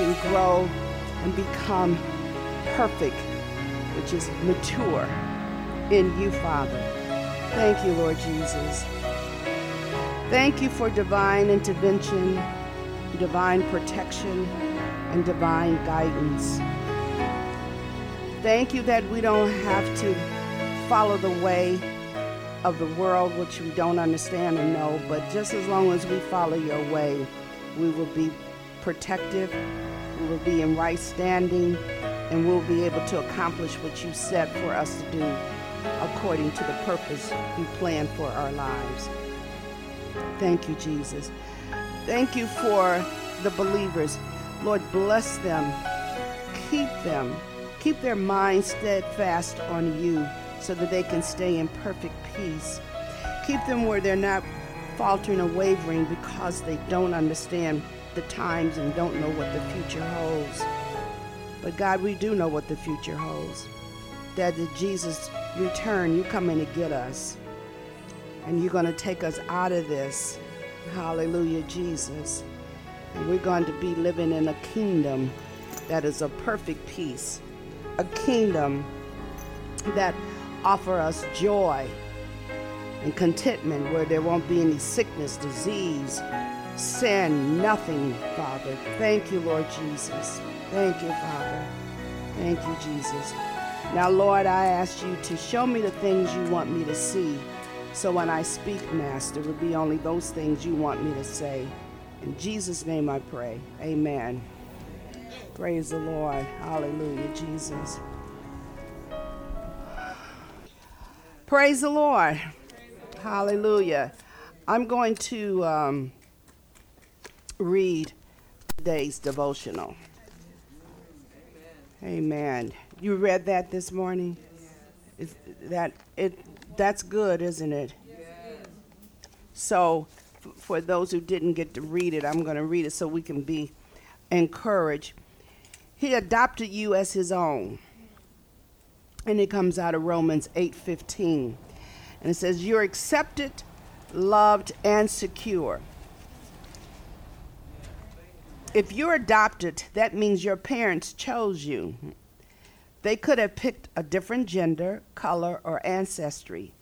can grow and become perfect, which is mature in you, Father. Thank you, Lord Jesus. Thank you for divine intervention, divine protection, and divine guidance. Thank you that we don't have to follow the way of the world, which we don't understand or know, but just as long as we follow your way, we will be protective, will be in right standing, and we'll be able to accomplish what you set for us to do according to the purpose you planned for our lives. Thank you, Jesus. Thank you for the believers. Lord, bless them, keep them, keep their minds steadfast on you so that they can stay in perfect peace. Keep them where they're not faltering or wavering because they don't understand the times and don't know what the future holds. But God, we do know what the future holds. That at Jesus' return, you come in to get us. And you're going to take us out of this. Hallelujah, Jesus. And we're going to be living in a kingdom that is a perfect peace. A kingdom that offer us joy and contentment where there won't be any sickness, disease, sin, nothing, Father. Thank you, Lord Jesus. Thank you, Father. Thank you, Jesus. Now, Lord, I ask you to show me the things you want me to see. So when I speak, Master, it will be only those things you want me to say. In Jesus' name I pray. Amen. Praise the Lord. Hallelujah, Jesus. Praise the Lord. Hallelujah. I'm going to um, read today's devotional. Amen. You read that this morning? Is that it that's good, isn't it? So for those who didn't get to read it, I'm going to read it so we can be encouraged. He adopted you as his own. And it comes out of Romans 8:15. And it says you're accepted, loved and secure. If you're adopted, that means your parents chose you. They could have picked a different gender, color, or ancestry,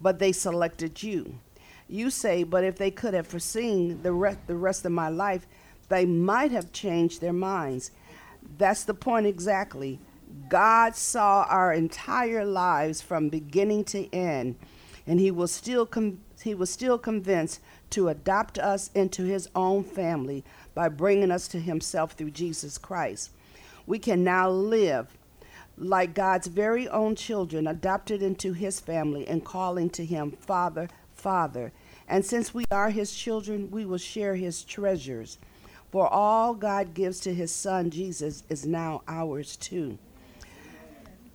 but they selected you. You say, but if they could have foreseen the rest, the rest of my life, they might have changed their minds. That's the point exactly. God saw our entire lives from beginning to end, and He was still com- He was still convinced to adopt us into His own family by bringing us to Himself through Jesus Christ. We can now live like God's very own children, adopted into His family and calling to Him Father, Father. And since we are His children, we will share His treasures. For all God gives to His Son, Jesus, is now ours too.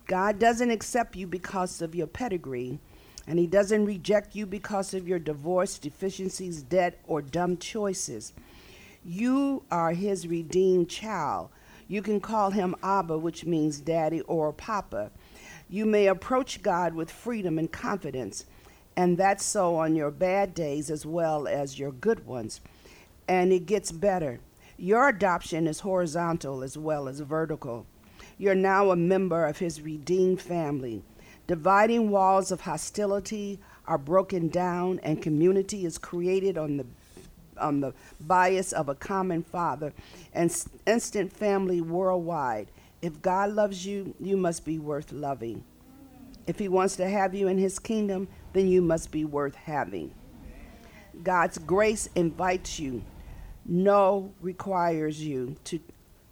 God doesn't accept you because of your pedigree, and He doesn't reject you because of your divorce, deficiencies, debt, or dumb choices. You are His redeemed child. You can call Him Abba, which means daddy or papa. You may approach God with freedom and confidence, and that's so on your bad days as well as your good ones. And it gets better. Your adoption is horizontal as well as vertical. You're now a member of his redeemed family. Dividing walls of hostility are broken down, and community is created on the on the bias of a common father and instant family worldwide. If God loves you, you must be worth loving. If he wants to have you in his kingdom, then you must be worth having. God's grace invites you. No requires you to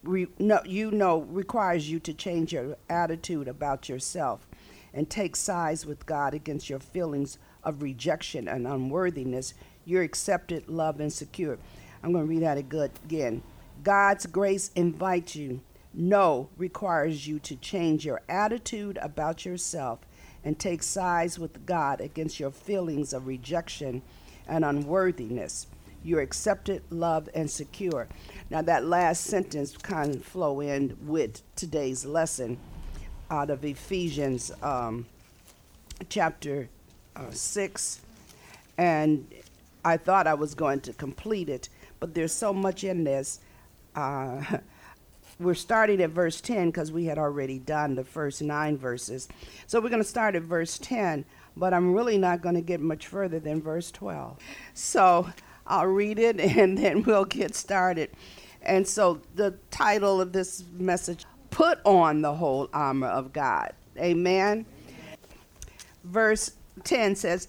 re, no, you know requires you to change your attitude about yourself and take sides with God against your feelings of rejection and unworthiness. You're accepted, loved, and secure. I'm going to read that again. God's grace invites you. No requires you to change your attitude about yourself and take sides with God against your feelings of rejection and unworthiness. You're accepted, loved, and secure. Now, that last sentence kind of flow in with today's lesson out of Ephesians um, chapter uh, 6. And I thought I was going to complete it, but there's so much in this. Uh, we're starting at verse 10 because we had already done the first nine verses. So we're going to start at verse 10, but I'm really not going to get much further than verse 12. So I'll read it and then we'll get started. And so the title of this message Put on the whole armor of God. Amen. Verse 10 says,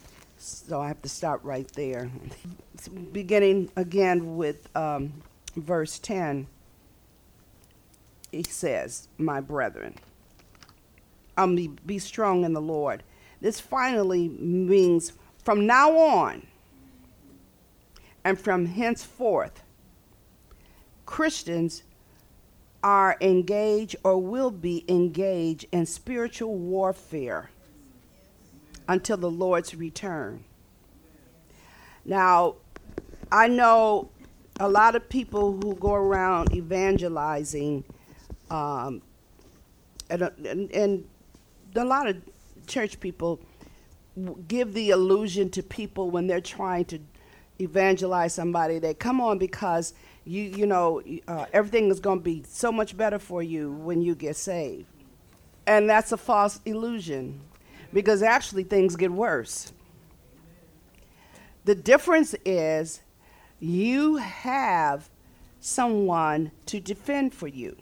So I have to stop right there. Beginning again with um, verse 10 he says, My brethren, um, be, be strong in the Lord. This finally means from now on and from henceforth, Christians are engaged or will be engaged in spiritual warfare until the Lord's return. Now, I know a lot of people who go around evangelizing um, and, and, and a lot of church people give the illusion to people when they're trying to evangelize somebody that come on because you you know uh, everything is going to be so much better for you when you get saved and that's a false illusion because actually things get worse the difference is you have someone to defend for you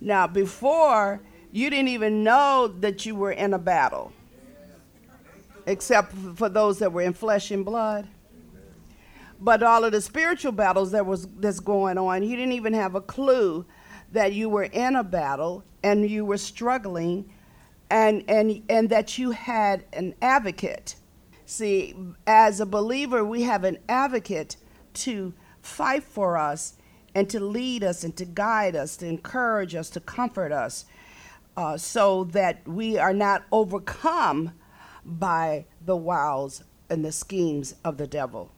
now, before, you didn't even know that you were in a battle, except for those that were in flesh and blood. But all of the spiritual battles that was that's going on, you didn't even have a clue that you were in a battle and you were struggling and and and that you had an advocate. See, as a believer, we have an advocate to fight for us and to lead us and to guide us, to encourage us, to comfort us, uh, so that we are not overcome by the wiles and the schemes of the devil.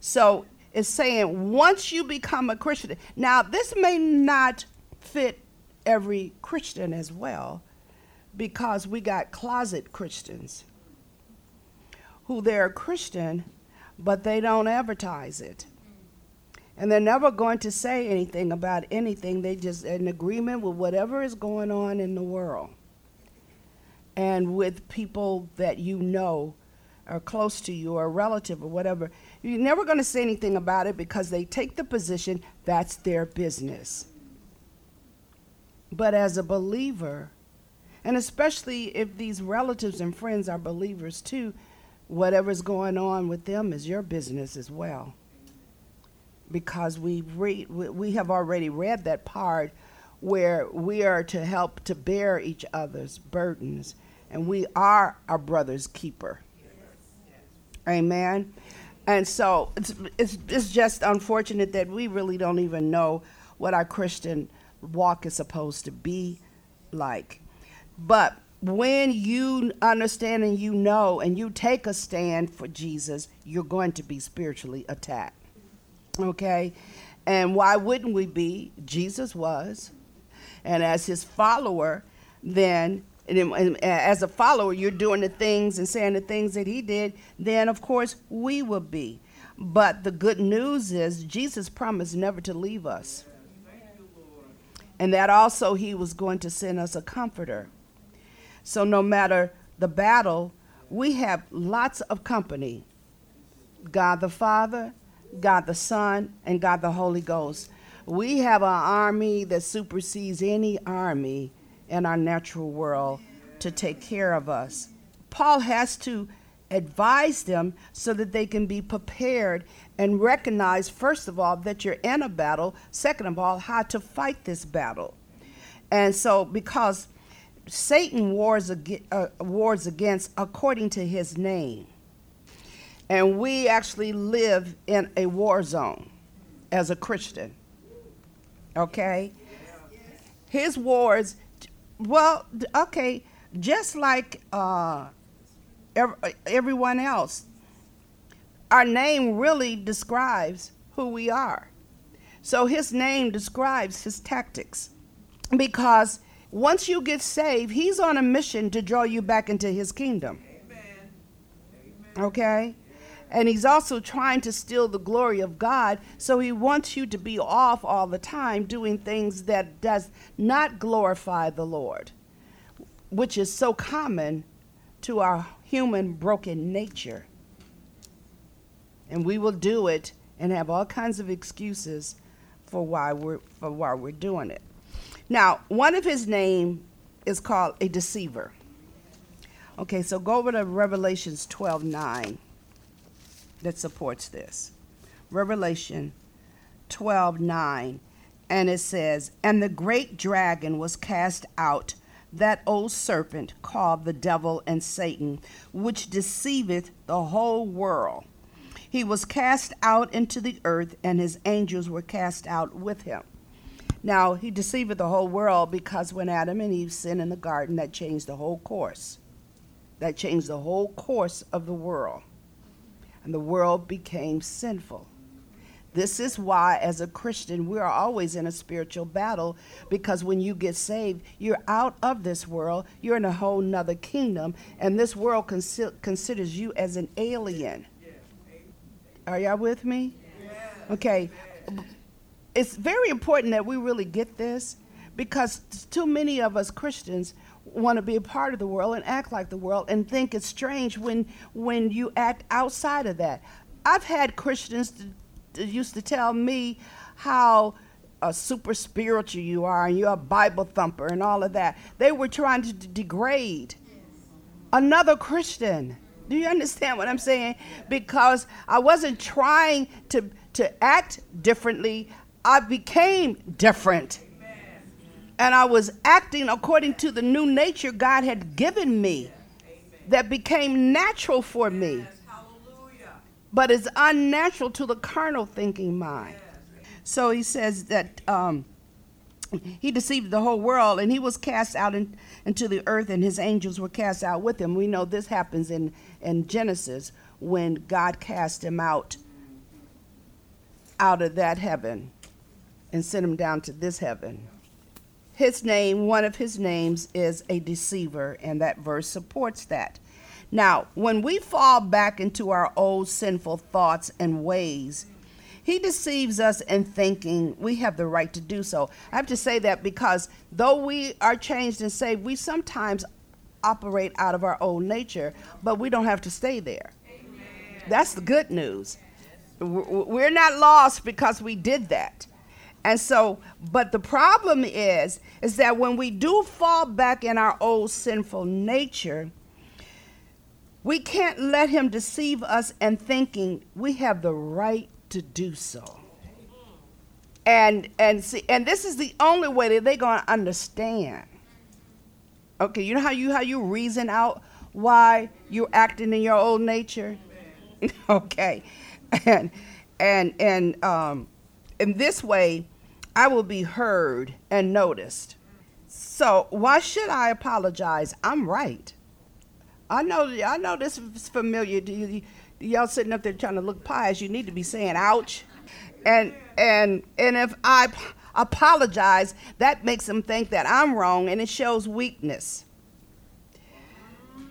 So it's saying once you become a Christian, now this may not fit every Christian as well, because we got closet Christians who they're a Christian, but they don't advertise it and they're never going to say anything about anything. They just in agreement with whatever is going on in the world, and with people that you know are close to you or relative or whatever. You're never going to say anything about it because they take the position that's their business. But as a believer, and especially if these relatives and friends are believers too, whatever's going on with them is your business as well because we read, we have already read that part where we are to help to bear each other's burdens and we are our brother's keeper. Amen. And so it's, it's, it's just unfortunate that we really don't even know what our Christian walk is supposed to be like. But when you understand and you know and you take a stand for Jesus, you're going to be spiritually attacked. Okay? And why wouldn't we be? Jesus was. And as his follower, then, and as a follower, you're doing the things and saying the things that he did, then of course we will be. But the good news is Jesus promised never to leave us. And that also he was going to send us a comforter. So no matter the battle, we have lots of company God the Father, God the Son, and God the Holy Ghost. We have an army that supersedes any army in our natural world to take care of us. Paul has to advise them so that they can be prepared and recognize, first of all, that you're in a battle, second of all, how to fight this battle. And so, because Satan wars, uh, wars against according to his name. And we actually live in a war zone as a Christian. Okay? His wars, well, okay, just like uh, everyone else, our name really describes who we are. So his name describes his tactics because once you get saved, he's on a mission to draw you back into his kingdom. Amen. Okay? And he's also trying to steal the glory of God, so he wants you to be off all the time doing things that does not glorify the Lord, which is so common to our human broken nature. And we will do it and have all kinds of excuses for why we're for why we're doing it. Now, one of his name is called a deceiver. Okay, so go over to Revelations 12 9 that supports this. Revelation 12 9. And it says, And the great dragon was cast out, that old serpent called the devil and Satan, which deceiveth the whole world. He was cast out into the earth, and his angels were cast out with him. Now, he deceived the whole world because when Adam and Eve sinned in the garden, that changed the whole course. That changed the whole course of the world. And the world became sinful. This is why, as a Christian, we are always in a spiritual battle because when you get saved, you're out of this world, you're in a whole nother kingdom, and this world consi- considers you as an alien. Are y'all with me? Okay it's very important that we really get this because too many of us Christians want to be a part of the world and act like the world and think it's strange when when you act outside of that. I've had Christians to, to used to tell me how uh, super spiritual you are and you're a Bible thumper and all of that. They were trying to d- degrade another Christian. Do you understand what I'm saying? Because I wasn't trying to to act differently. I became different. And I was acting according to the new nature God had given me that became natural for me. But is unnatural to the carnal thinking mind. So he says that um, he deceived the whole world and he was cast out in, into the earth and his angels were cast out with him. We know this happens in, in Genesis when God cast him out out of that heaven and sent him down to this heaven. His name, one of his names, is a deceiver, and that verse supports that. Now, when we fall back into our old sinful thoughts and ways, he deceives us in thinking we have the right to do so. I have to say that because though we are changed and saved, we sometimes operate out of our old nature, but we don't have to stay there. Amen. That's the good news. We're not lost because we did that. And so, but the problem is, is that when we do fall back in our old sinful nature, we can't let him deceive us and thinking we have the right to do so. And and see, and this is the only way that they're gonna understand. Okay, you know how you how you reason out why you're acting in your old nature? okay. And and and um in this way I will be heard and noticed. So why should I apologize? I'm right. I know I know this is familiar to you. Y'all sitting up there trying to look pious. You need to be saying ouch. And and and if I apologize, that makes them think that I'm wrong and it shows weakness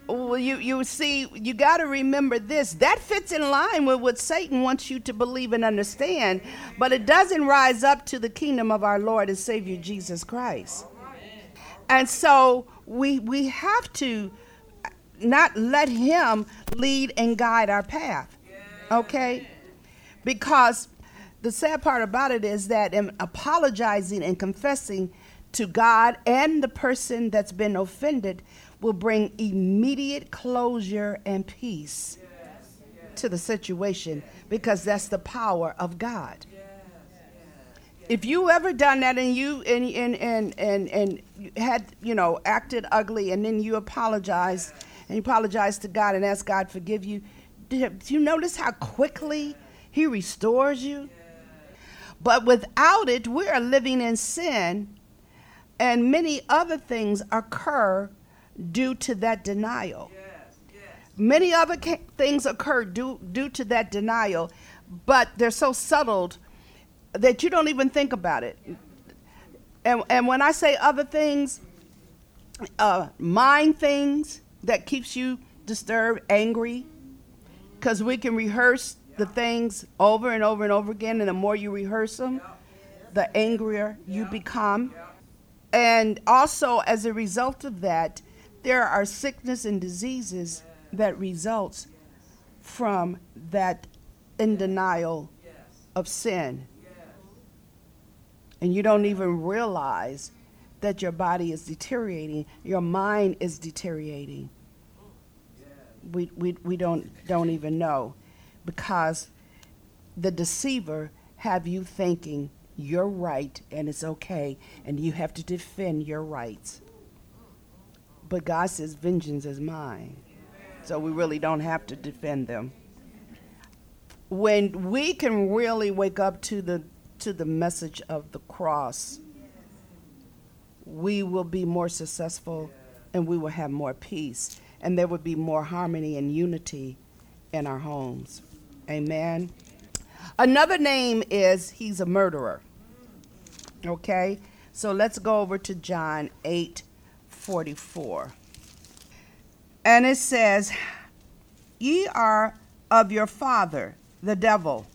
well, you, you see, you got to remember this. That fits in line with what Satan wants you to believe and understand, but it doesn't rise up to the kingdom of our Lord and Savior Jesus Christ. And so we, we have to not let Him lead and guide our path, okay? Because the sad part about it is that in apologizing and confessing to God and the person that's been offended, will bring immediate closure and peace to the situation because that's the power of God. If you ever done that and you and and and and, and had you know acted ugly and then you apologize and you apologize to God and ask God forgive you, do you notice how quickly He restores you? But without it, we are living in sin And many other things occur due to that denial. Many other ca- things occur due, due to that denial, but they're so subtle that you don't even think about it. And, and when I say other things, uh, mind things that keeps you disturbed, angry, because we can rehearse the things over and over and over again, and the more you rehearse them, the angrier you become. And also, as a result of that, there are sickness and diseases that results from that in denial of sin. And you don't even realize that your body is deteriorating, your mind is deteriorating. We, we, we don't, don't even know because the deceiver have you thinking you're right and it's okay and you have to defend your rights. But God says vengeance is mine. So we really don't have to defend them. When we can really wake up to the to the message of the cross, we will be more successful and we will have more peace and there would be more harmony and unity in our homes. Amen. Another name is he's a murderer. Okay? So let's go over to John 8 44. And it says, Ye are of your father, the devil.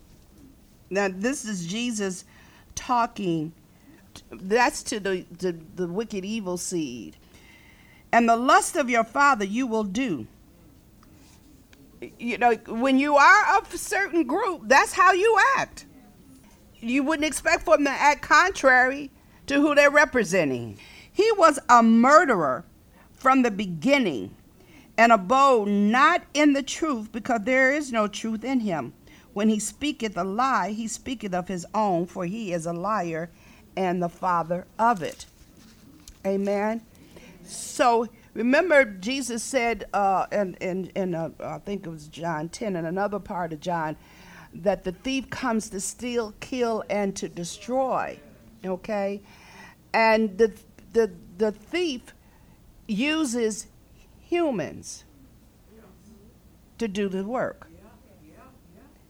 Now, this is Jesus talking. That's to the, the, the wicked evil seed. And the lust of your father you will do. You know, when you are of a certain group, that's how you act. You wouldn't expect for them to act contrary to who they're representing. He was a murderer from the beginning and abode not in the truth, because there is no truth in him. When he speaketh a lie, he speaketh of his own, for he is a liar and the father of it. Amen. So remember, Jesus said, uh, in, in, in uh, I think it was John 10, and another part of John, that the thief comes to steal, kill, and to destroy. Okay? And the, the, the thief uses humans to do the work.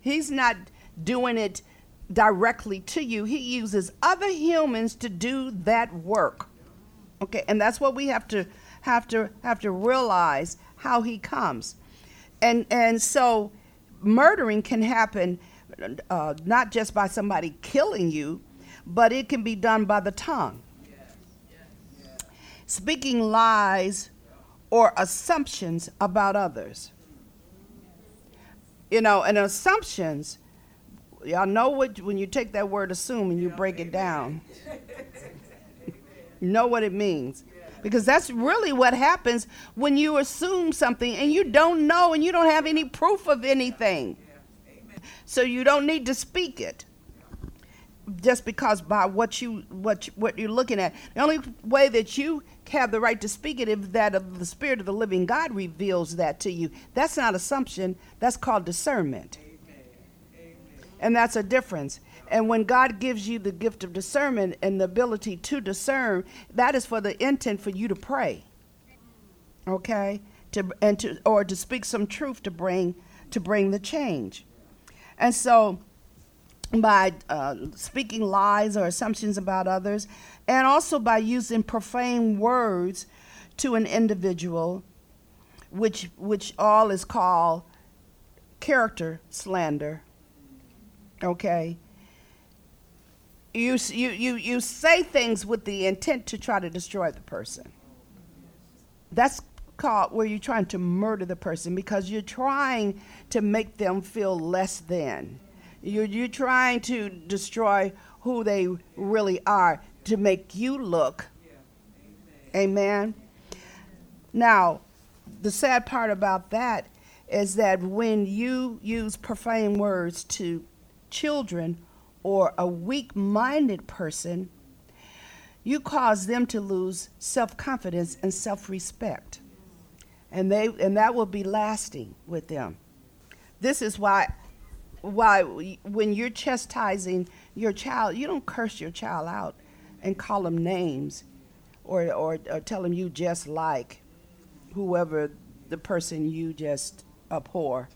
He's not doing it directly to you. He uses other humans to do that work. Okay, and that's what we have to have to have to realize how he comes. And and so murdering can happen uh, not just by somebody killing you, but it can be done by the tongue. Speaking lies or assumptions about others. You know, and assumptions, y'all know what when you take that word assume and you break it down. you know what it means. Because that's really what happens when you assume something and you don't know and you don't have any proof of anything. So you don't need to speak it just because by what you what what you're looking at. The only way that you have the right to speak it if that of the spirit of the living God reveals that to you. That's not assumption. That's called discernment. And that's a difference. And when God gives you the gift of discernment and the ability to discern, that is for the intent for you to pray. Okay? To and to or to speak some truth to bring to bring the change. And so by uh, speaking lies or assumptions about others, and also by using profane words to an individual, which, which all is called character slander. Okay? You, you, you, you say things with the intent to try to destroy the person. That's called where you're trying to murder the person because you're trying to make them feel less than. You're, you're trying to destroy who they really are to make you look. Amen. Now, the sad part about that is that when you use profane words to children or a weak minded person, you cause them to lose self confidence and self respect. And, they, and that will be lasting with them. This is why why when you're chastising your child, you don't curse your child out and call them names. or, or, or tell them you just like whoever the person you just abhor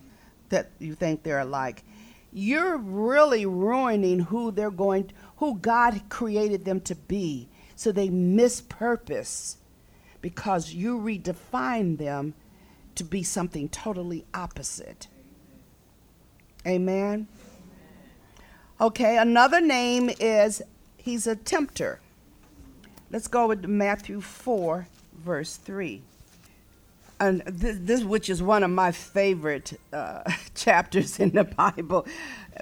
that you think they're like. You're really ruining who they're going, who God created them to be. So they miss purpose because you redefine them to be something totally opposite. Amen. Okay, another name is he's a tempter. Let's go with Matthew 4, verse 3 and this, this, which is one of my favorite uh, chapters in the Bible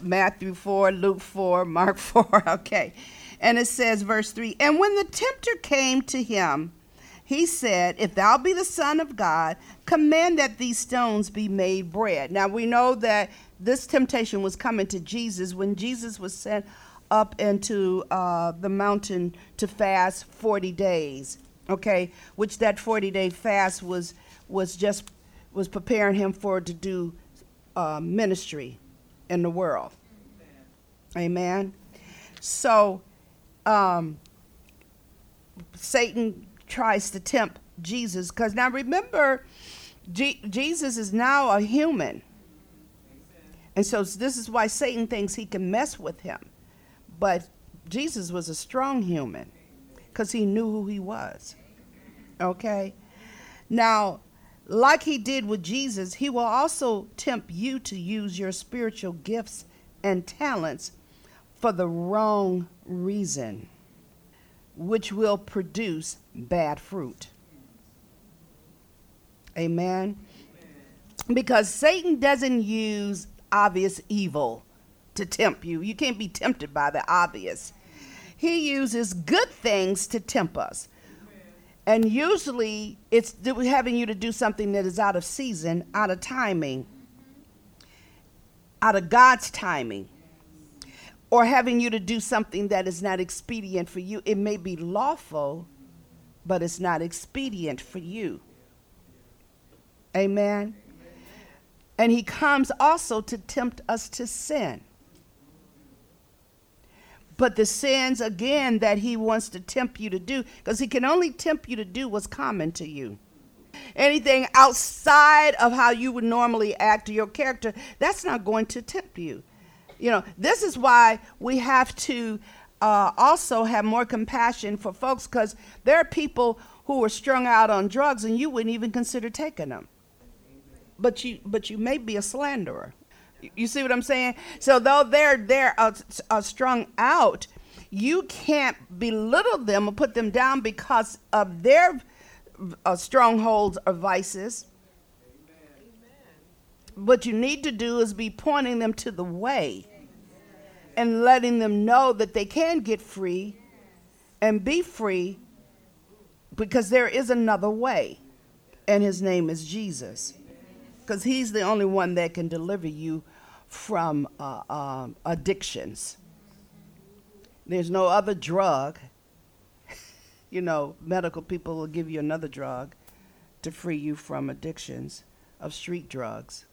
Matthew 4, Luke 4, Mark 4. Okay. And it says, verse 3 And when the tempter came to him, he said, If thou be the Son of God, command that these stones be made bread. Now we know that this temptation was coming to Jesus when Jesus was sent up into uh, the mountain to fast 40 days. Okay, which that 40 day fast was was just was preparing him for to do uh, ministry in the world. Amen. So um, Satan tries to tempt Jesus because now remember, G- Jesus is now a human. And so this is why Satan thinks he can mess with him. But Jesus was a strong human because he knew who he was. Okay? Now, like he did with Jesus, he will also tempt you to use your spiritual gifts and talents for the wrong reason, which will produce bad fruit. Amen. Because Satan doesn't use obvious evil to tempt you. You can't be tempted by the obvious. He uses good things to tempt us. And usually it's having you to do something that is out of season, out of timing, out of God's timing, or having you to do something that is not expedient for you. It may be lawful, but it's not expedient for you. Amen. And he comes also to tempt us to sin. But the sins, again, that he wants to tempt you to do, because he can only tempt you to do what's common to you. Anything outside of how you would normally act or your character, that's not going to tempt you. You know, this is why we have to uh, also have more compassion for folks, because there are people who are strung out on drugs and you wouldn't even consider taking them. But you, but you may be a slanderer. You see what I'm saying? So though they're they're uh, uh, strung out, you can't belittle them or put them down because of their uh, strongholds or vices. Amen. What you need to do is be pointing them to the way and letting them know that they can get free and be free because there is another way, and his name is Jesus because he's the only one that can deliver you from uh, um, addictions. There's no other drug. you know, medical people will give you another drug to free you from addictions of street drugs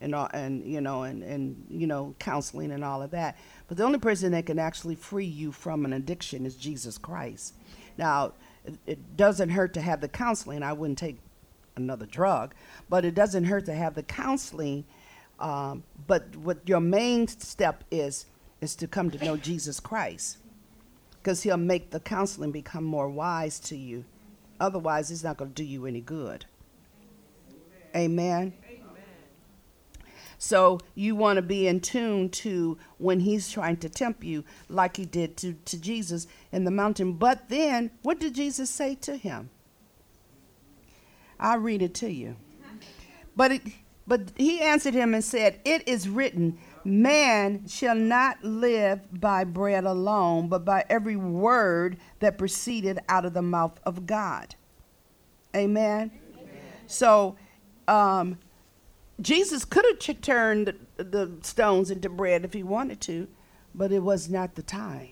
and all, and you know and, and you know counseling and all of that. But the only person that can actually free you from an addiction is Jesus Christ. Now, it, it doesn't hurt to have the counseling. I wouldn't take another drug, but it doesn't hurt to have the counseling. Um, but what your main step is is to come to know Jesus Christ, because He'll make the counseling become more wise to you. Otherwise, it's not going to do you any good. Amen. Amen. So you want to be in tune to when he's trying to tempt you, like he did to, to Jesus in the mountain. But then, what did Jesus say to him? I'll read it to you. But, it, but he answered him and said, It is written, Man shall not live by bread alone, but by every word that proceeded out of the mouth of God. Amen. Amen. So, um, Jesus could have turned the, the stones into bread if he wanted to, but it was not the time.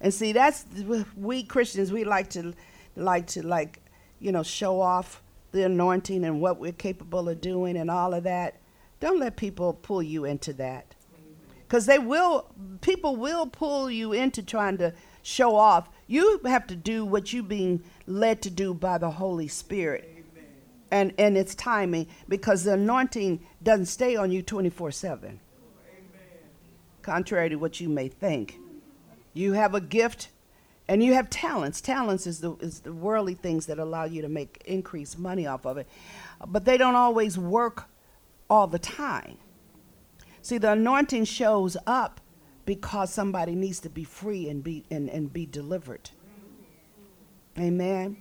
And see, that's we Christians. We like to, like to like you know, show off the anointing and what we're capable of doing and all of that. Don't let people pull you into that. Because they will, people will pull you into trying to show off. You have to do what you're being led to do by the Holy Spirit. And, and its timing because the anointing doesn't stay on you 24 7. Contrary to what you may think. You have a gift and you have talents. Talents is the, is the worldly things that allow you to make increased money off of it. But they don't always work all the time. See, the anointing shows up because somebody needs to be free and be and, and be delivered. Amen.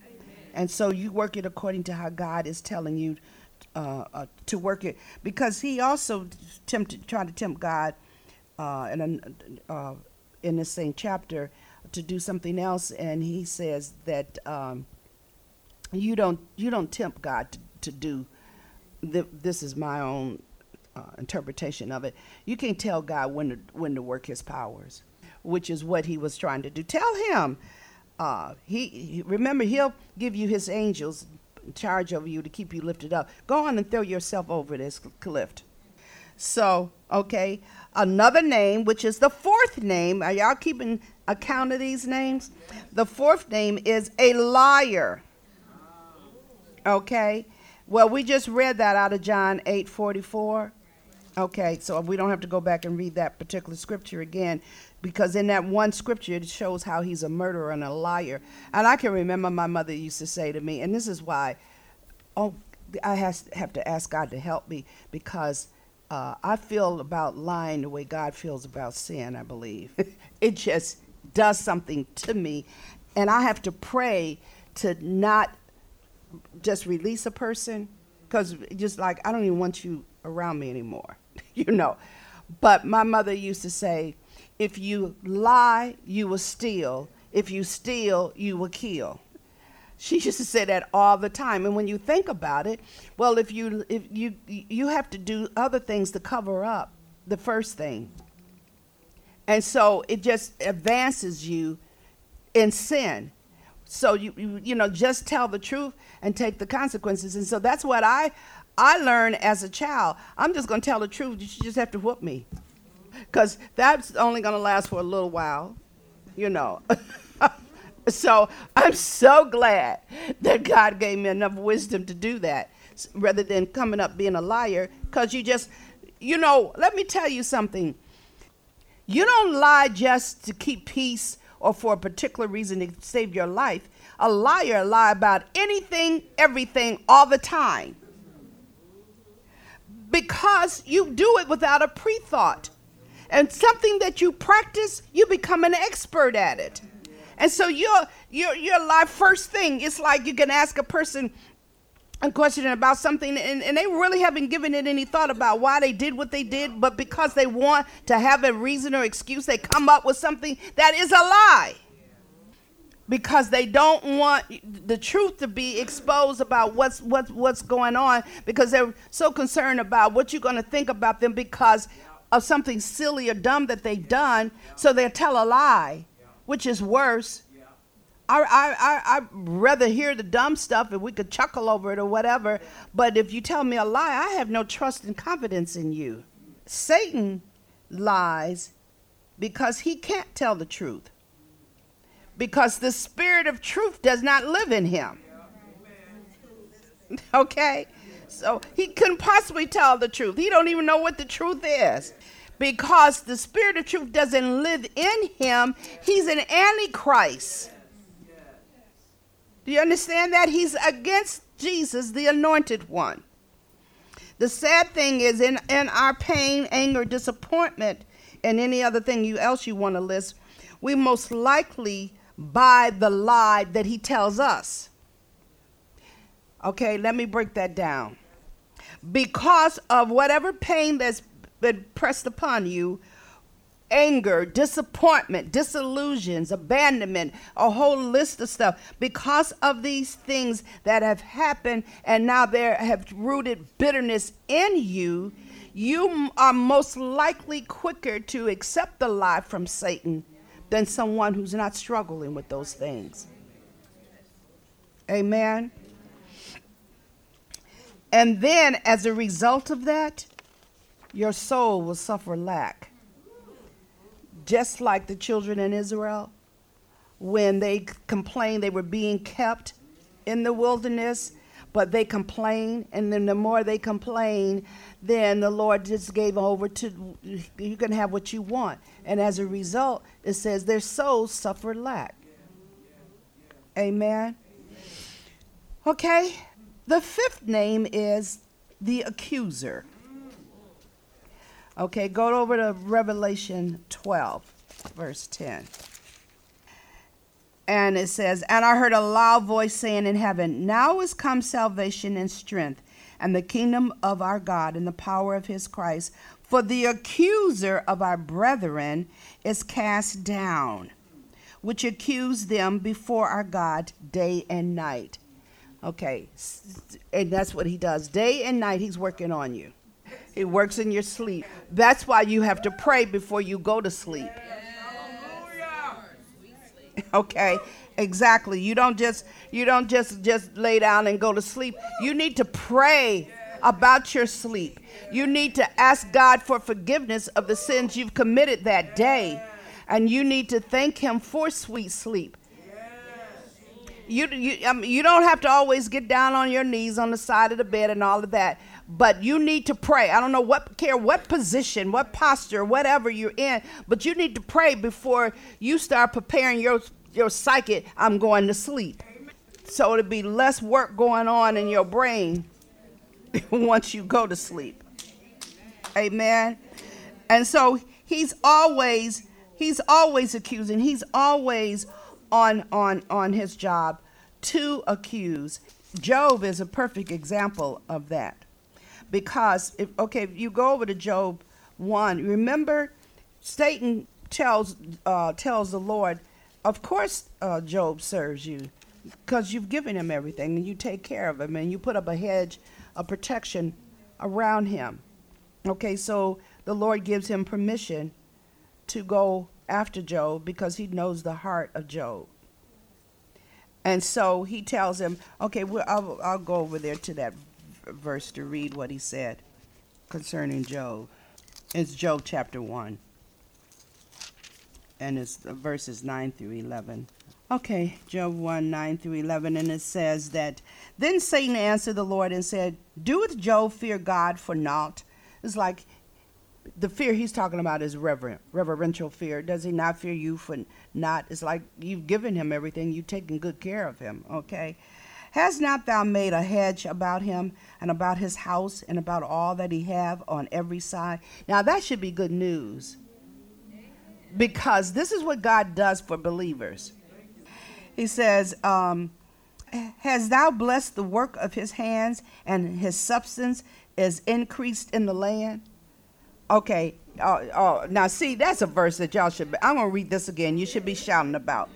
And so you work it according to how God is telling you uh, uh, to work it, because He also tempted, tried to tempt God, uh, in uh, in the same chapter, to do something else, and He says that um, you don't you don't tempt God to, to do. This is my own uh, interpretation of it. You can't tell God when to when to work His powers, which is what He was trying to do. Tell Him. Uh, he, remember He'll give you His angels charge over you to keep you lifted up. Go on and throw yourself over this cliff. So okay, another name, which is the fourth name. Are y'all keeping account of these names? The fourth name is a liar. Okay. Well, we just read that out of John 8 44. Okay, so we don't have to go back and read that particular scripture again because in that one scripture it shows how he's a murderer and a liar. And I can remember my mother used to say to me, and this is why, oh, I has, have to ask God to help me because uh, I feel about lying the way God feels about sin, I believe. it just does something to me. And I have to pray to not just release a person because just like I don't even want you around me anymore. you know. But my mother used to say, if you lie, you will steal. If you steal, you will kill. She used to say that all the time. And when you think about it, well, if you if you you have to do other things to cover up the first thing. And so it just advances you in sin. So you, you you know just tell the truth and take the consequences. And so that's what I I learned as a child, I'm just going to tell the truth. You just have to whoop me. Because that's only going to last for a little while, you know. so I'm so glad that God gave me enough wisdom to do that rather than coming up being a liar. Because you just, you know, let me tell you something. You don't lie just to keep peace or for a particular reason to save your life. A liar lie about anything, everything, all the time because you do it without a pre thought. And something that you practice, you become an expert at it. And so your your your life first thing, it's like you can ask a person a question about something and, and they really haven't given it any thought about why they did what they did, but because they want to have a reason or excuse, they come up with something that is a lie. Because they don't want the truth to be exposed about what's what's what's going on because they're so concerned about what you're going to think about them because of something silly or dumb that they've done so they'll tell a lie which is worse I, I, I, I'd rather hear the dumb stuff and we could chuckle over it or whatever. But if you tell me a lie, I have no trust and confidence in you. Satan lies because he can't tell the truth because the spirit of truth does not live in him. Okay? So he couldn't possibly tell the truth. He don't even know what the truth is. Because the spirit of truth doesn't live in him. He's an antichrist. Do you understand that? He's against Jesus, the anointed one. The sad thing is in, in our pain, anger, disappointment, and any other thing you else you want to list, we most likely buy the lie that he tells us. Okay, let me break that down. Because of whatever pain that's been pressed upon you, anger, disappointment, disillusions, abandonment, a whole list of stuff. Because of these things that have happened and now they have rooted bitterness in you, you are most likely quicker to accept the lie from Satan than someone who's not struggling with those things. Amen. And then, as a result of that, your soul will suffer lack. Just like the children in Israel, when they complained they were being kept in the wilderness, but they complained, and then the more they complained, then the Lord just gave over to you can have what you want. And as a result, it says their souls suffered lack. Amen. Okay, the fifth name is the accuser. Okay, go over to Revelation 12, verse 10. And it says, And I heard a loud voice saying in heaven, Now is come salvation and strength, and the kingdom of our God, and the power of his Christ. For the accuser of our brethren is cast down, which accused them before our God day and night. Okay, and that's what he does. Day and night, he's working on you. He works in your sleep. That's why you have to pray before you go to sleep. Okay, exactly. You don't just you don't just just lay down and go to sleep. You need to pray about your sleep. You need to ask God for forgiveness of the sins you've committed that day. And you need to thank him for sweet sleep. You, you, um, you don't have to always get down on your knees on the side of the bed and all of that, but you need to pray. I don't know what care what position, what posture, whatever you're in, but you need to pray before you start preparing your your psyche. I'm going to sleep, so it'll be less work going on in your brain once you go to sleep. Amen. And so he's always he's always accusing. He's always on on on his job to accuse. Job is a perfect example of that. Because if okay, if you go over to Job 1, remember Satan tells uh, tells the Lord, of course uh, Job serves you because you've given him everything and you take care of him and you put up a hedge of protection around him. Okay, so the Lord gives him permission to go after Job because he knows the heart of Job. And so he tells him, okay, well, I'll, I'll go over there to that verse to read what he said concerning Job. It's Job chapter 1. And it's verses 9 through 11. Okay, Job 1 9 through 11. And it says that Then Satan answered the Lord and said, Doeth Job fear God for naught? It's like the fear he's talking about is reverent, reverential fear. Does he not fear you for not? It's like you've given him everything, you've taken good care of him, okay? Has not thou made a hedge about him and about his house and about all that he have on every side? Now that should be good news. Because this is what God does for believers. He says, um, Has thou blessed the work of his hands, and his substance is increased in the land? Okay. Oh, oh, now see, that's a verse that y'all should. Be, I'm gonna read this again. You should be shouting about.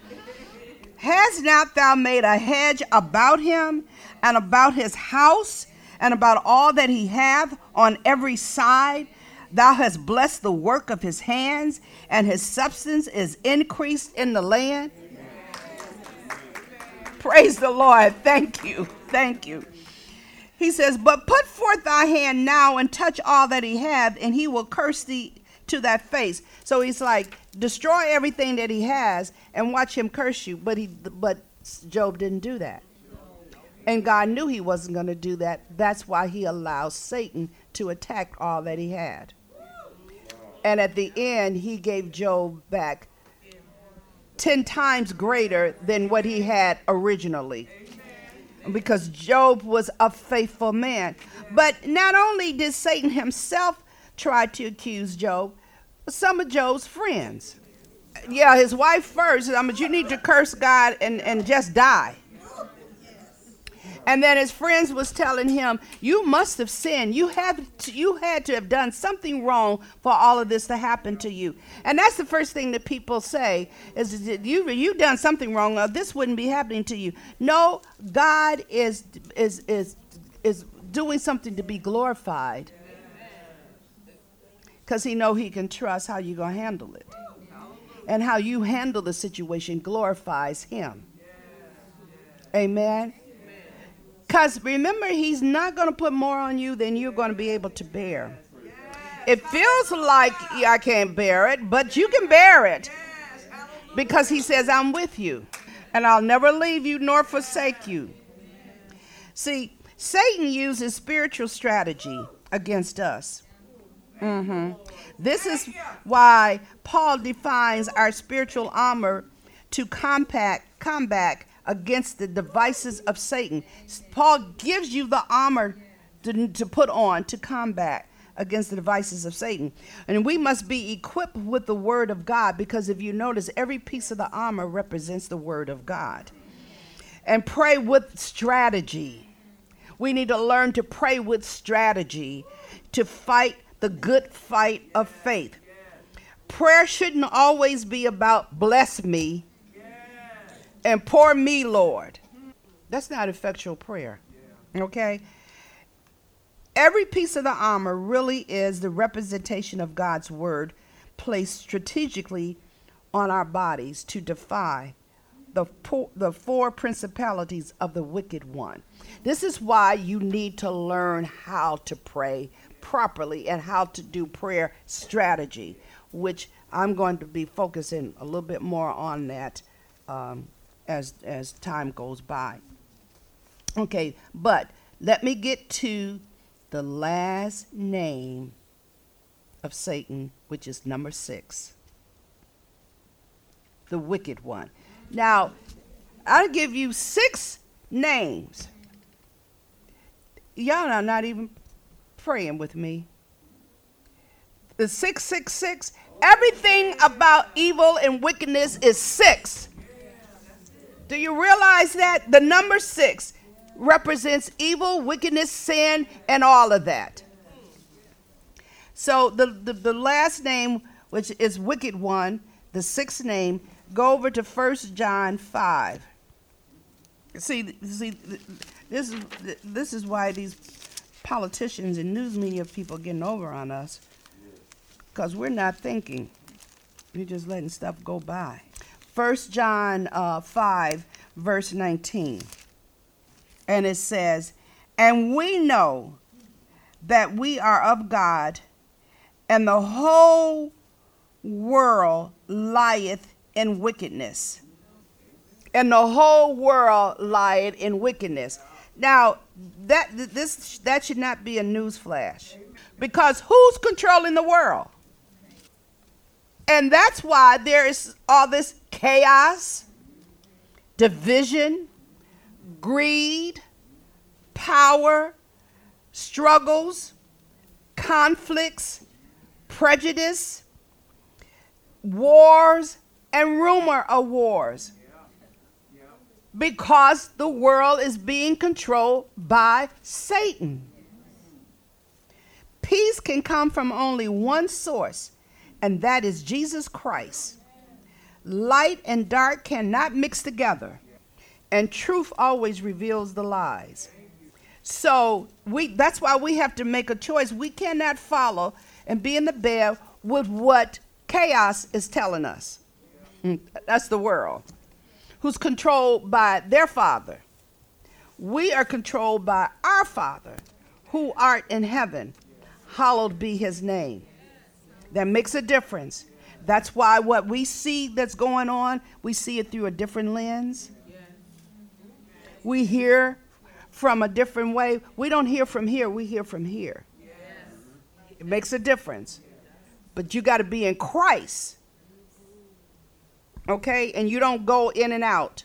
Has not thou made a hedge about him and about his house and about all that he hath on every side? Thou hast blessed the work of his hands, and his substance is increased in the land. Praise the Lord. Thank you. Thank you. He says, But put forth thy hand now and touch all that he hath, and he will curse thee to that face. So he's like, destroy everything that he has and watch him curse you. But he but Job didn't do that. And God knew he wasn't going to do that. That's why he allows Satan to attack all that he had. And at the end, he gave Job back 10 times greater than what he had originally because Job was a faithful man. But not only did Satan himself try to accuse Job, some of Job's friends. Yeah, his wife first. I mean, you need to curse God and, and just die. And then his friends was telling him, "You must have sinned. You have to, you had to have done something wrong for all of this to happen to you." And that's the first thing that people say is, "You you done something wrong. Or this wouldn't be happening to you." No, God is is is is doing something to be glorified because He know He can trust how you gonna handle it, and how you handle the situation glorifies Him. Amen. Because remember, he's not going to put more on you than you're going to be able to bear. It feels like I can't bear it, but you can bear it. Because he says, I'm with you, and I'll never leave you nor forsake you. See, Satan uses spiritual strategy against us. Mm-hmm. This is why Paul defines our spiritual armor to combat, combat against the devices of Satan. Paul gives you the armor to, to put on to combat against the devices of Satan. And we must be equipped with the word of God because if you notice, every piece of the armor represents the word of God. And pray with strategy. We need to learn to pray with strategy to fight the good fight of faith. Prayer shouldn't always be about bless me and pour me, Lord. That's not effectual prayer. Okay? Every piece of the armor really is the representation of God's word placed strategically on our bodies to defy the, the four principalities of the wicked one. This is why you need to learn how to pray properly and how to do prayer strategy, which I'm going to be focusing a little bit more on that um, as as time goes by. Okay, but let me get to the last name of Satan, which is number six, the wicked one. Now, I'll give you six names. Y'all are not even praying with me. The 666, everything about evil and wickedness is six. Do you realize that? The number six represents evil, wickedness, sin, and all of that. So the, the, the last name, which is wicked one, the sixth name, go over to First John 5. See, see, this is this is why these politicians and news media people getting over on us because we're not thinking. We're just letting stuff go by. First John uh, 5, verse 19. And it says, And we know that we are of God, and the whole world lieth in wickedness. And the whole world lieth in wickedness. Now, that this that should not be a news flash. Because who's controlling the world? And that's why there is all this chaos, division, greed, power, struggles, conflicts, prejudice, wars, and rumor of wars because the world is being controlled by Satan. Peace can come from only one source, and that is Jesus Christ. Light and dark cannot mix together, and truth always reveals the lies. So we that's why we have to make a choice. We cannot follow and be in the bed with what chaos is telling us. Mm, that's the world who's controlled by their father. We are controlled by our Father who art in heaven. Hallowed be his name. That makes a difference. That's why what we see that's going on, we see it through a different lens. We hear from a different way. We don't hear from here, we hear from here. It makes a difference. But you got to be in Christ okay? And you don't go in and out.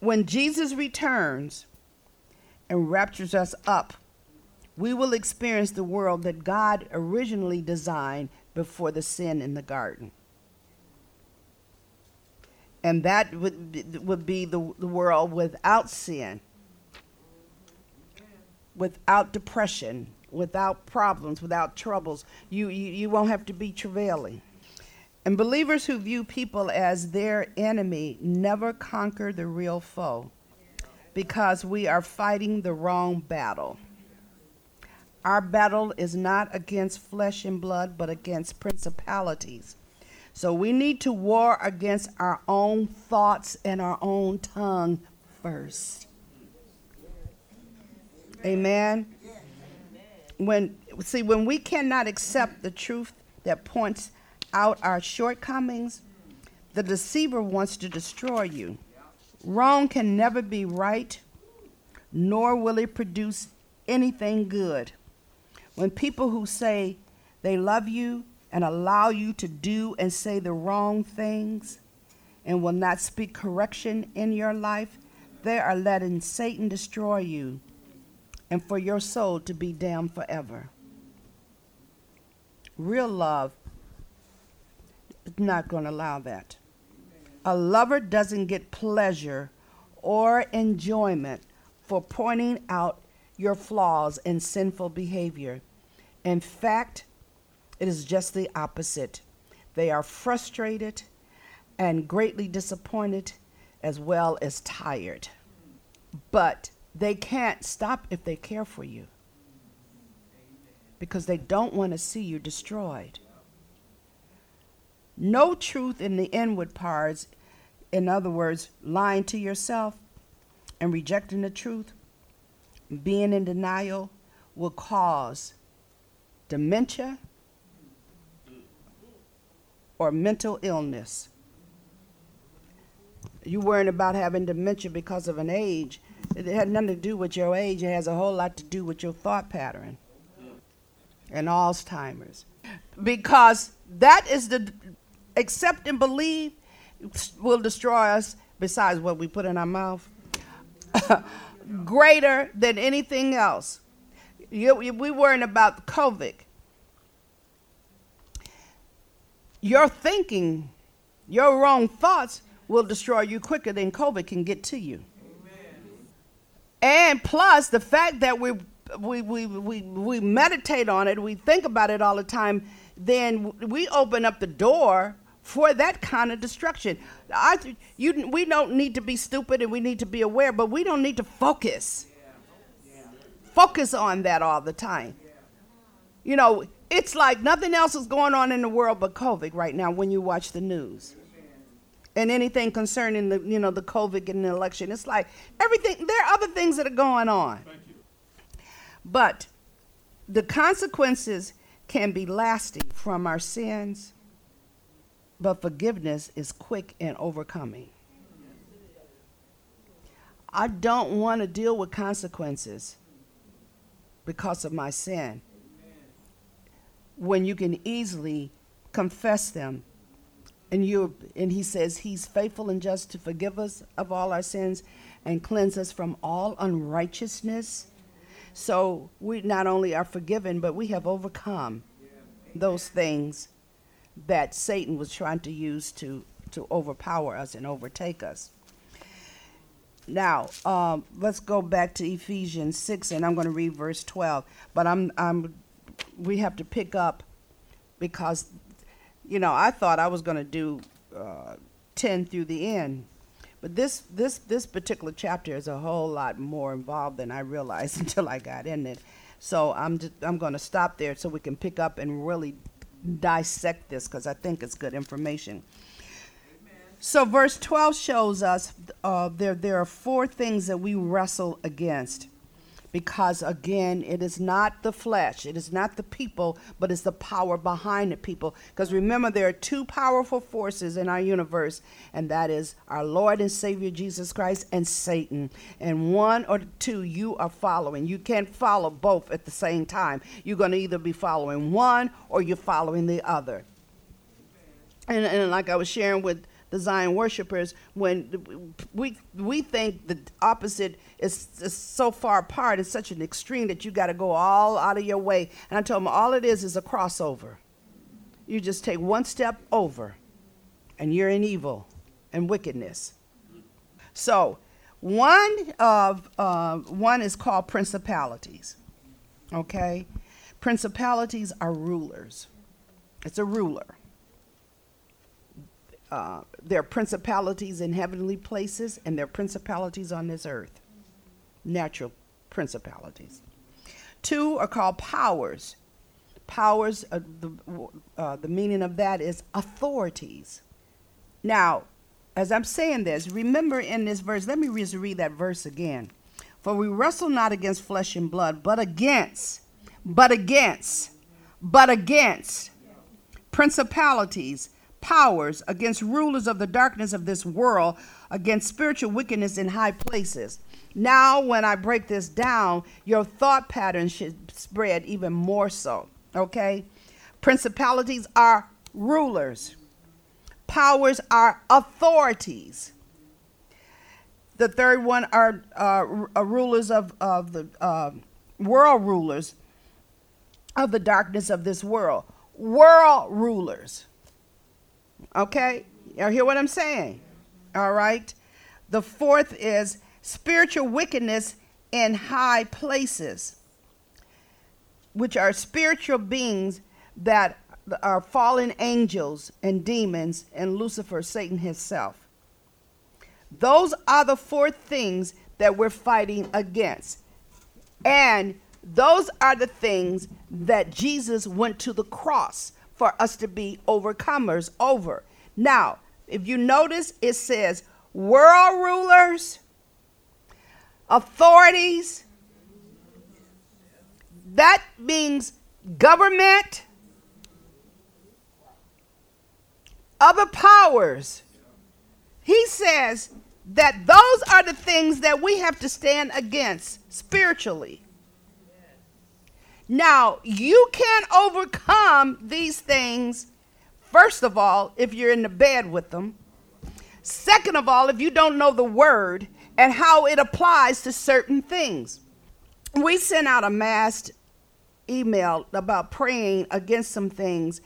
When Jesus returns and raptures us up, we will experience the world that God originally designed before the sin in the garden. And that would, would be the, the world without sin, without depression, without problems, without troubles. You, you, you won't have to be travailing. And believers who view people as their enemy never conquer the real foe because we are fighting the wrong battle. Our battle is not against flesh and blood, but against principalities. So we need to war against our own thoughts and our own tongue first. Amen. When see when we cannot accept the truth that points out our shortcomings, The deceiver wants to destroy you. Wrong can never be right, nor will it produce anything good. When people who say they love you and allow you to do and say the wrong things and will not speak correction in your life, they are letting Satan destroy you and for your soul to be damned forever. Real love not going to allow that. A lover doesn't get pleasure or enjoyment for pointing out your flaws and sinful behavior. In fact, it is just the opposite. They are frustrated and greatly disappointed as well as tired. But they can't stop if they care for you because they don't want to see you destroyed. No truth in the inward parts, in other words, lying to yourself and rejecting the truth, being in denial, will cause dementia or mental illness. You worrying about having dementia because of an age. It had nothing to do with your age. It has a whole lot to do with your thought pattern and Alzheimer's. Because that is the accept and believe will destroy us besides what we put in our mouth. Greater than anything else. You, we worrying about covid. Your thinking your wrong thoughts will destroy you quicker than covid can get to you. Amen. and plus the fact that we we, we, we, we meditate on it we think about it all the time then we open up the door for that kind of destruction. I, you, we don't need to be stupid and we need to be aware, but we don't need to focus. Focus on that all the time. You know, it's like nothing else is going on in the world but COVID right now when you watch the news. And anything concerning the, you know, the COVID and the election. It's like everything, there are other things that are going on. But the consequences can be lasting from our sins but forgiveness is quick and overcoming. I don't want to deal with consequences because of my sin. When you can easily confess them and you and he says he's faithful and just to forgive us of all our sins and cleanse us from all unrighteousness. So we not only are forgiven, but we have overcome those things that Satan was trying to use to, to overpower us and overtake us. Now, um, let's go back to Ephesians 6, and I'm going to read verse 12. But I'm, I'm, we have to pick up because, you know, I thought I was going to do uh, 10 through the end. But this, this, this particular chapter is a whole lot more involved than I realized until I got in it. So I'm, just, I'm going to stop there so we can pick up and really dissect this because I think it's good information. So, verse 12 shows us uh, there, there are four things that we wrestle against. Because again, it is not the flesh, it is not the people, but it's the power behind the people. Because remember, there are two powerful forces in our universe, and that is our Lord and Savior Jesus Christ and Satan. And one or two you are following. You can't follow both at the same time. You're going to either be following one or you're following the other. And, and like I was sharing with the Zion worshipers when we we think the opposite is, is so far apart, it's such an extreme that you got to go all out of your way. And I told them all it is is a crossover. You just take one step over, and you're in evil and wickedness. So one of uh, one is called principalities. Okay, principalities are rulers. It's a ruler. Uh, there are principalities in heavenly places and there are principalities on this earth, natural principalities. Two are called powers. Powers, uh, the, uh, the meaning of that is authorities. Now, as I'm saying this, remember in this verse, let me just read that verse again. For we wrestle not against flesh and blood, but against, but against, but against principalities powers, against rulers of the darkness of this world, against spiritual wickedness in high places. Now, when I break this down, your thought pattern should spread even more so. Okay? Principalities are rulers, powers are authorities. The third one are uh, rulers of, of the uh, world rulers of the darkness of this world. World rulers. Okay? You hear what I'm saying? All right? The fourth is spiritual wickedness in high places, which are spiritual beings that are fallen angels and demons and Lucifer, Satan himself. Those are the four things that we're fighting against. And those are the things that Jesus went to the cross for us to be overcomers over. Now, if you notice, it says world rulers, authorities. That means government, other powers. He says that those are the things that we have to stand against spiritually. Now, you can't overcome these things, first of all, if you're in the bed with them. Second of all, if you don't know the word and how it applies to certain things. We sent out a mass email about praying against some things,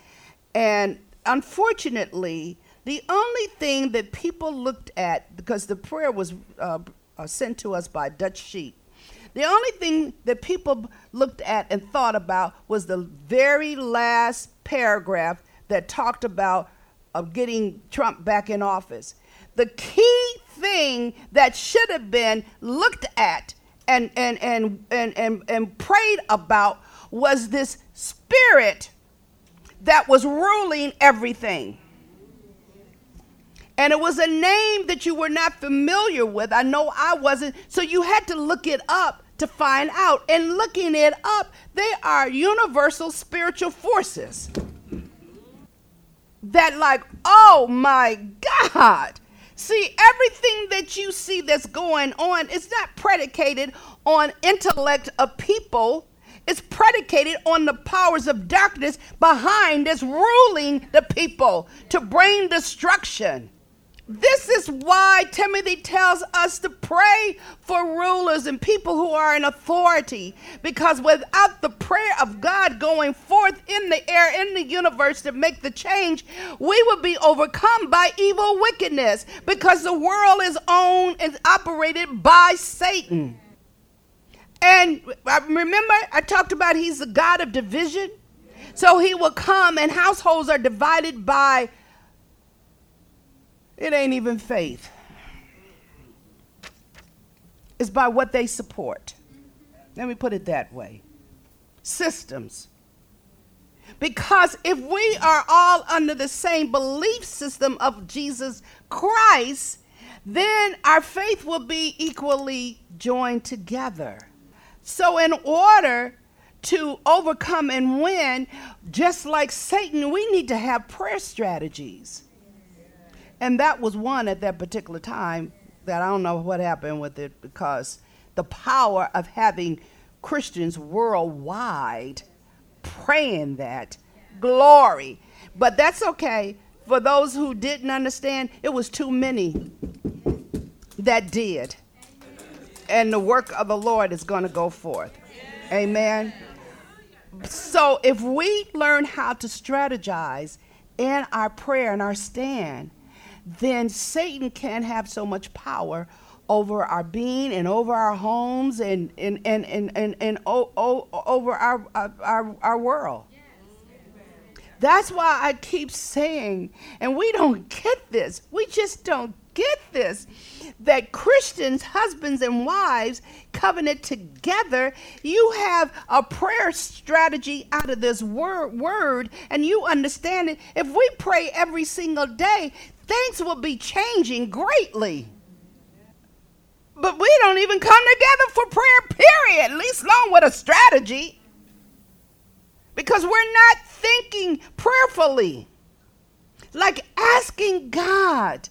and unfortunately, the only thing that people looked at, because the prayer was uh, sent to us by Dutch Sheets, the only thing that people looked at and thought about was the very last paragraph that talked about uh, getting Trump back in office. The key thing that should have been looked at and, and, and, and, and, and prayed about was this spirit that was ruling everything and it was a name that you were not familiar with. I know I wasn't. So you had to look it up to find out. And looking it up, they are universal spiritual forces. That, like, oh my God. See, everything that you see that's going on is not predicated on intellect of people. It's predicated on the powers of darkness behind that's ruling the people to bring destruction. This is why Timothy tells us to pray for rulers and people who are in authority. Because without the prayer of God going forth in the air, in the universe to make the change, we would be overcome by evil wickedness. Because the world is owned and operated by Satan. And uh, remember, I talked about he's the God of division. So he will come, and households are divided by it ain't even faith. It's by what they support. Let me put it that way systems. Because if we are all under the same belief system of Jesus Christ, then our faith will be equally joined together. So, in order to overcome and win, just like Satan, we need to have prayer strategies. And that was one at that particular time that I don't know what happened with it because the power of having Christians worldwide praying that glory. But that's okay. For those who didn't understand, it was too many that did. And the work of the Lord is going to go forth. Amen. So if we learn how to strategize in our prayer and our stand, then Satan can't have so much power over our being and over our homes and, and, and, and, and, and over our, our, our world. That's why I keep saying, and we don't get this, we just don't get this, that Christians, husbands and wives, covenant together, you have a prayer strategy out of this word, word and you understand it. If we pray every single day, things will be changing greatly. But we don't even come together for prayer, period, least long with a strategy. Because we're not thinking prayerfully. like asking God,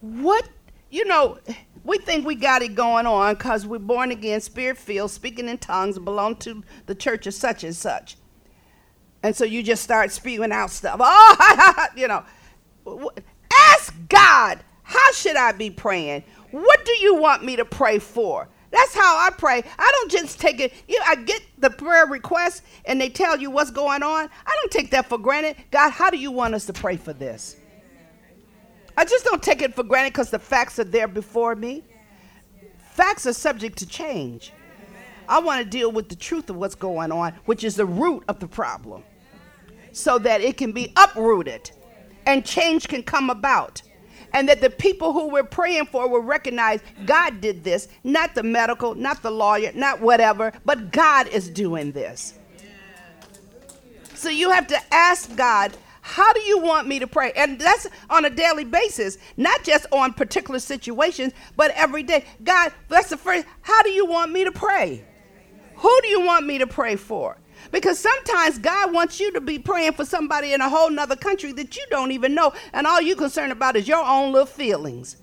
what, you know, we think we got it going on because we're born again, spirit filled, speaking in tongues, belong to the church of such and such. And so you just start spewing out stuff. Oh, you know. Ask God, how should I be praying? What do you want me to pray for? That's how I pray. I don't just take it. You I get the prayer request and they tell you what's going on. I don't take that for granted. God, how do you want us to pray for this? I just don't take it for granted because the facts are there before me. Facts are subject to change. I want to deal with the truth of what's going on, which is the root of the problem, so that it can be uprooted and change can come about and that the people who we're praying for will recognize God did this, not the medical, not the lawyer, not whatever, but God is doing this. So you have to ask God, how do you want me to pray? And that's on a daily basis, not just on particular situations, but every day. God, that's the first, how do you want me to pray? Who do you want me to pray for? Because sometimes God wants you to be praying for somebody in a whole nother country that you don't even know, and all you're concerned about is your own little feelings.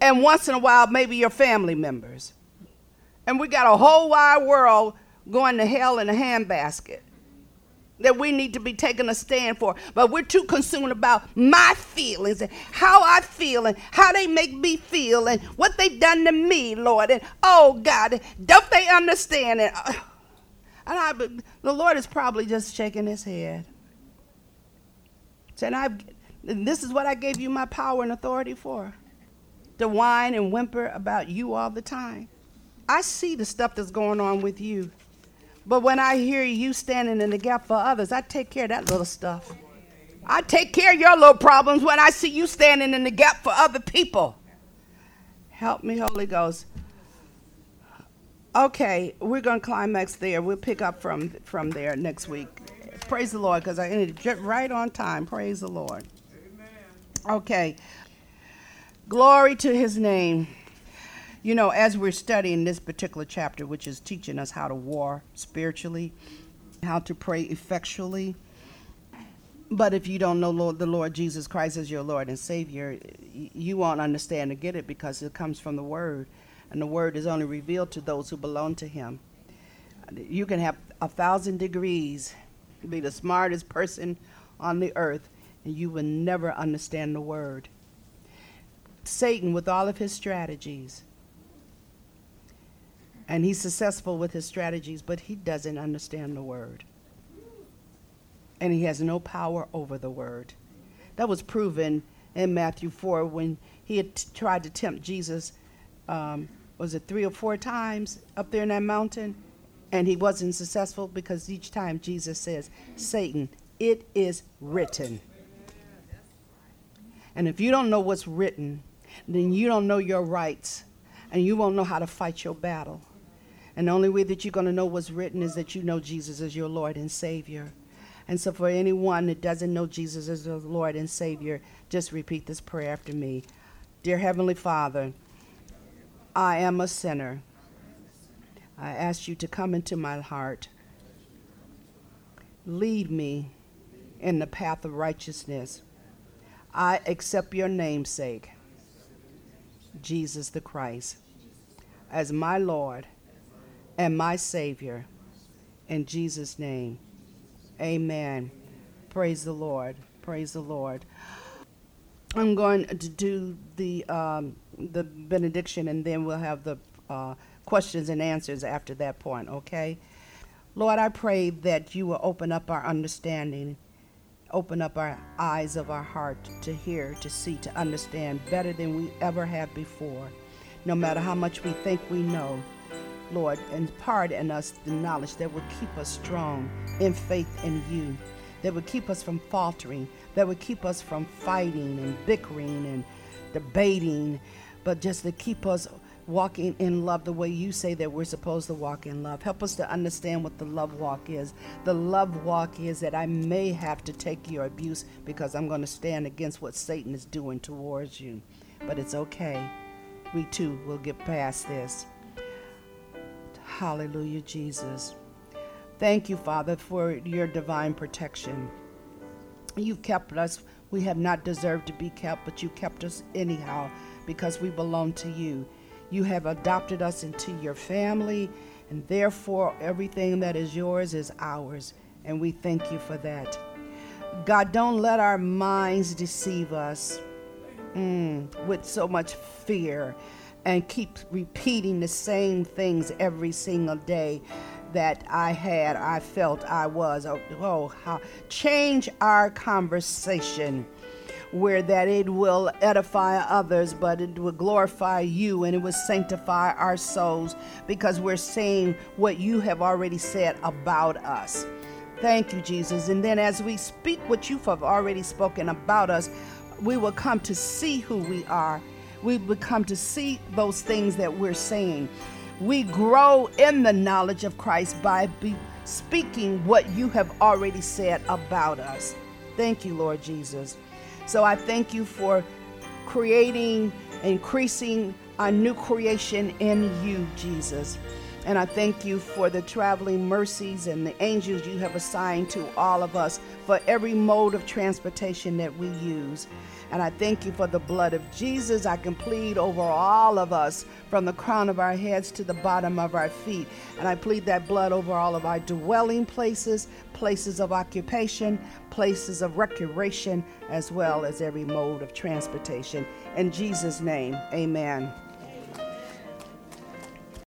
And once in a while, maybe your family members. And we got a whole wide world going to hell in a handbasket that we need to be taking a stand for. But we're too consumed about my feelings and how I feel and how they make me feel and what they've done to me, Lord. And oh God, don't they understand it? And I, the Lord is probably just shaking his head. Saying, I, this is what I gave you my power and authority for. To whine and whimper about you all the time. I see the stuff that's going on with you. But when I hear you standing in the gap for others, I take care of that little stuff. I take care of your little problems when I see you standing in the gap for other people. Help me, Holy Ghost. Okay, we're going to climax there. We'll pick up from from there next week. Praise the Lord, because I ended right on time. Praise the Lord. Amen. Okay. Glory to his name. You know, as we're studying this particular chapter, which is teaching us how to war spiritually, how to pray effectually. But if you don't know Lord, the Lord Jesus Christ as your Lord and Savior, you won't understand or get it because it comes from the Word and the word is only revealed to those who belong to him. You can have a thousand degrees, be the smartest person on the earth, and you will never understand the word. Satan, with all of his strategies, and he's successful with his strategies, but he doesn't understand the word. And he has no power over the word. That was proven in Matthew 4 when he had t- tried to tempt Jesus um, was it three or four times up there in that mountain? And he wasn't successful because each time Jesus says, Satan, it is written. And if you don't know what's written, then you don't know your rights and you won't know how to fight your battle. And the only way that you're going to know what's written is that you know Jesus as your Lord and Savior. And so, for anyone that doesn't know Jesus as their Lord and Savior, just repeat this prayer after me Dear Heavenly Father, I am a sinner. I ask you to come into my heart. Lead me in the path of righteousness. I accept your namesake, Jesus the Christ, as my Lord and my Savior. In Jesus' name, amen. Praise the Lord. Praise the Lord. I'm going to do the um, the benediction, and then we'll have the uh, questions and answers after that point. Okay, Lord, I pray that you will open up our understanding, open up our eyes of our heart to hear, to see, to understand better than we ever have before. No matter how much we think we know, Lord, impart in us the knowledge that will keep us strong in faith in you, that will keep us from faltering that will keep us from fighting and bickering and debating, but just to keep us walking in love the way you say that we're supposed to walk in love. Help us to understand what the love walk is. The love walk is that I may have to take your abuse because I'm going to stand against what Satan is doing towards you. But it's okay. We too will get past this. Hallelujah, Jesus. Thank you, Father, for your divine protection You've kept us. We have not deserved to be kept, but you kept us anyhow because we belong to you. You have adopted us into your family, and therefore everything that is yours is ours. And we thank you for that. God, don't let our minds deceive us mm, with so much fear and keep repeating the same things every single day that I had, I felt I was. Oh, oh how change our conversation where that it will edify others, but it will glorify you and it will sanctify our souls because we're saying what you have already said about us. Thank you, Jesus. And then as we speak what you have already spoken about us, we will come to see who we are. We will come to see those things that we're saying. We grow in the knowledge of Christ by be speaking what you have already said about us. Thank you, Lord Jesus. So I thank you for creating, increasing a new creation in you, Jesus. And I thank you for the traveling mercies and the angels you have assigned to all of us for every mode of transportation that we use. And I thank you for the blood of Jesus. I can plead over all of us from the crown of our heads to the bottom of our feet. And I plead that blood over all of our dwelling places, places of occupation, places of recreation, as well as every mode of transportation. In Jesus' name, amen.